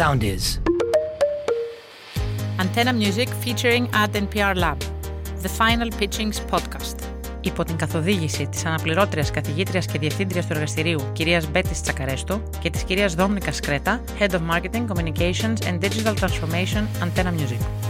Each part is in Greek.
Sound is. Antenna Music featuring Ad NPR Lab. The Final Pitchings Podcast. Υπό την καθοδήγηση της αναπληρώτριας καθηγήτριας και διευθύντριας του εργαστηρίου κυρίας Μπέτης Τσακαρέστο και της κυρίας Δόμνικα Σκρέτα, Head of Marketing, Communications and Digital Transformation Antenna Music.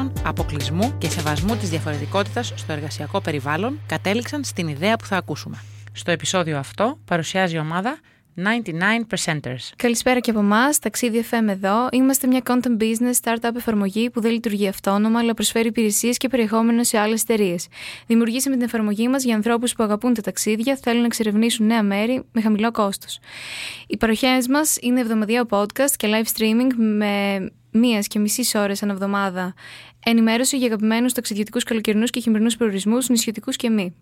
αποκλεισμού και σεβασμού της διαφορετικότητας στο εργασιακό περιβάλλον, κατέληξαν στην ιδέα που θα ακούσουμε. Στο επεισόδιο αυτό παρουσιάζει η ομάδα 99%ers. Καλησπέρα και από εμάς, Ταξίδι FM εδώ. Είμαστε μια content business startup εφαρμογή που δεν λειτουργεί αυτόνομα, αλλά προσφέρει υπηρεσίες και περιεχόμενο σε άλλες εταιρείες. Δημιουργήσαμε την εφαρμογή μας για ανθρώπους που αγαπούν τα ταξίδια, θέλουν να εξερευνήσουν νέα μέρη με χαμηλό κόστος. Οι παροχές μας είναι εβδομαδιαίο podcast και live streaming με μίας και μισής ώρες ανά εβδομάδα ενημέρωση για αγαπημένους ταξιδιωτικούς καλοκαιρινούς και χειμερινούς προορισμού, νησιωτικούς και μη.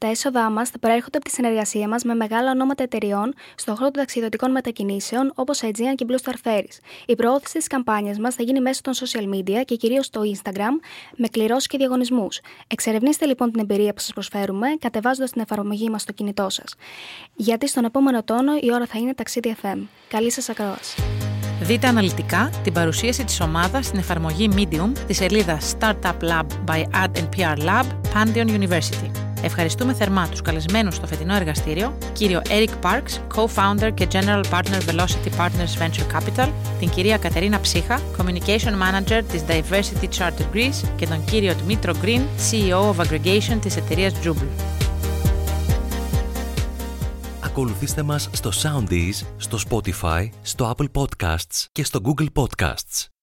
Τα έσοδά μας θα προέρχονται από τη συνεργασία μας με μεγάλα ονόματα εταιριών στον χώρο των ταξιδιωτικών μετακινήσεων όπως Aegean και Blue Star Ferries. Η προώθηση της καμπάνιας μας θα γίνει μέσω των social media και κυρίως στο Instagram με κληρώσεις και διαγωνισμούς. Εξερευνήστε λοιπόν την εμπειρία που σας προσφέρουμε κατεβάζοντας την εφαρμογή μας στο κινητό σας. Γιατί στον επόμενο τόνο η ώρα θα είναι ταξίδι FM. Καλή σας ακρόαση. Δείτε αναλυτικά την παρουσίαση της ομάδας στην εφαρμογή Medium της σελίδας Startup Lab by Ad PR Lab, Pantheon University. Ευχαριστούμε θερμά τους καλεσμένους στο φετινό εργαστήριο, κύριο Eric Parks, Co-Founder και General Partner Velocity Partners Venture Capital, την κυρία Κατερίνα Ψύχα, Communication Manager της Diversity Charter Greece και τον κύριο Dmitro Green, CEO of Aggregation της εταιρείας Jubel. Ακολουθήστε μας στο Soundees, στο Spotify, στο Apple Podcasts και στο Google Podcasts.